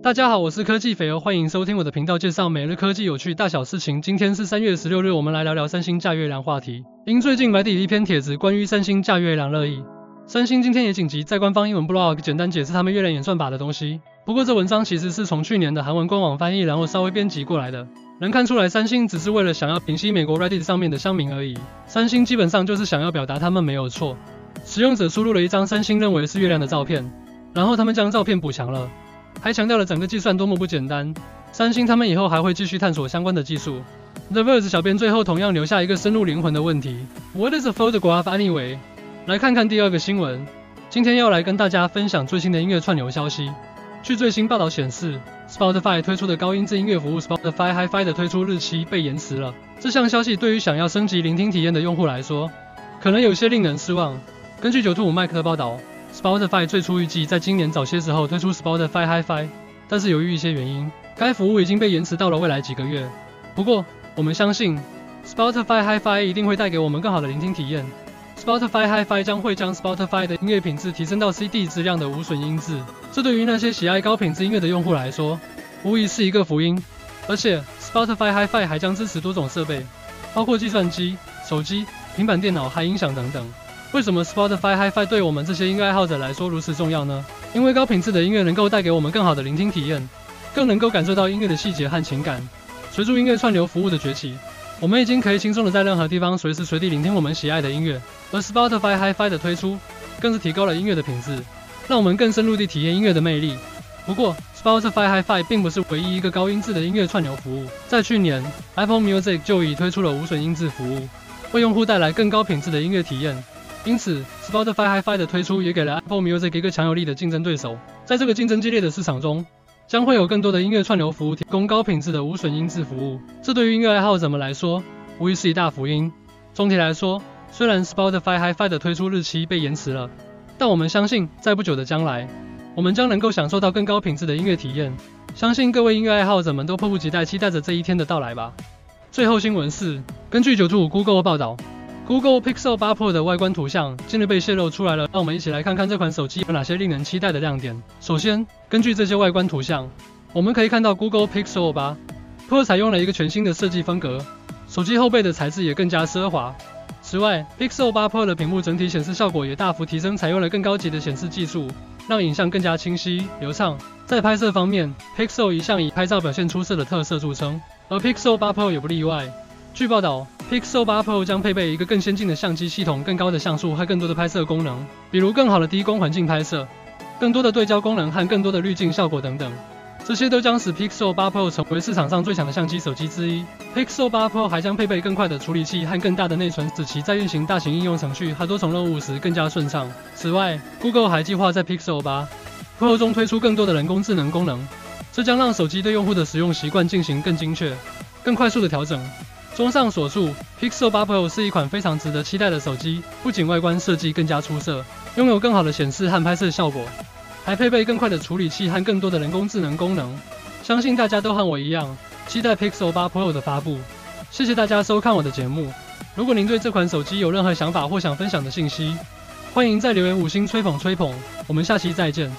大家好，我是科技肥欧，欢迎收听我的频道，介绍每日科技有趣大小事情。今天是三月十六日，我们来聊聊三星架月亮话题。因最近媒体一篇帖子关于三星架月亮热议，三星今天也紧急在官方英文 blog 简单解释他们月亮演算法的东西。不过这文章其实是从去年的韩文官网翻译，然后稍微编辑过来的。能看出来，三星只是为了想要平息美国 Reddit 上面的乡民而已。三星基本上就是想要表达他们没有错。使用者输入了一张三星认为是月亮的照片，然后他们将照片补强了，还强调了整个计算多么不简单。三星他们以后还会继续探索相关的技术。The Verge 小编最后同样留下一个深入灵魂的问题：What is a photograph anyway？来看看第二个新闻。今天要来跟大家分享最新的音乐串流消息。据最新报道显示，Spotify 推出的高音质音乐服务 Spotify Hi-Fi 的推出日期被延迟了。这项消息对于想要升级聆听体验的用户来说，可能有些令人失望。根据九兔五 Mike 的报道，Spotify 最初预计在今年早些时候推出 Spotify Hi-Fi，但是由于一些原因，该服务已经被延迟到了未来几个月。不过，我们相信 Spotify Hi-Fi 一定会带给我们更好的聆听体验。Spotify Hi-Fi 将会将 Spotify 的音乐品质提升到 CD 质量的无损音质，这对于那些喜爱高品质音乐的用户来说，无疑是一个福音。而且，Spotify Hi-Fi 还将支持多种设备，包括计算机、手机、平板电脑、还音响等等。为什么 Spotify Hi-Fi 对我们这些音乐爱好者来说如此重要呢？因为高品质的音乐能够带给我们更好的聆听体验，更能够感受到音乐的细节和情感。随着音乐串流服务的崛起，我们已经可以轻松的在任何地方随时随地聆听我们喜爱的音乐。而 Spotify Hi-Fi 的推出，更是提高了音乐的品质，让我们更深入地体验音乐的魅力。不过，Spotify Hi-Fi 并不是唯一一个高音质的音乐串流服务。在去年，Apple Music 就已推出了无损音质服务，为用户带来更高品质的音乐体验。因此，Spotify Hi-Fi 的推出也给了 Apple Music 一个强有力的竞争对手。在这个竞争激烈的市场中，将会有更多的音乐串流服务提供高品质的无损音质服务。这对于音乐爱好者们来说，无疑是一大福音。总体来说，虽然 Spotify Hi-Fi 的推出日期被延迟了，但我们相信，在不久的将来，我们将能够享受到更高品质的音乐体验。相信各位音乐爱好者们都迫不及待期待着这一天的到来吧。最后新闻是，根据九五 Google 报道。Google Pixel 8 Pro 的外观图像近日被泄露出来了，让我们一起来看看这款手机有哪些令人期待的亮点。首先，根据这些外观图像，我们可以看到 Google Pixel 8 Pro 采用了一个全新的设计风格，手机后背的材质也更加奢华。此外，Pixel 8 Pro 的屏幕整体显示效果也大幅提升，采用了更高级的显示技术，让影像更加清晰流畅。在拍摄方面，Pixel 一向以拍照表现出色的特色著称，而 Pixel 8 Pro 也不例外。据报道，Pixel 8 Pro 将配备一个更先进的相机系统、更高的像素和更多的拍摄功能，比如更好的低光环境拍摄、更多的对焦功能和更多的滤镜效果等等。这些都将使 Pixel 8 Pro 成为市场上最强的相机手机之一。Pixel 8 Pro 还将配备更快的处理器和更大的内存，使其在运行大型应用程序和多重任务时更加顺畅。此外，Google 还计划在 Pixel 8 Pro 中推出更多的人工智能功能，这将让手机对用户的使用习惯进行更精确、更快速的调整。综上所述，Pixel 8 Pro 是一款非常值得期待的手机。不仅外观设计更加出色，拥有更好的显示和拍摄效果，还配备更快的处理器和更多的人工智能功能。相信大家都和我一样，期待 Pixel 8 Pro 的发布。谢谢大家收看我的节目。如果您对这款手机有任何想法或想分享的信息，欢迎在留言五星吹捧吹捧。我们下期再见。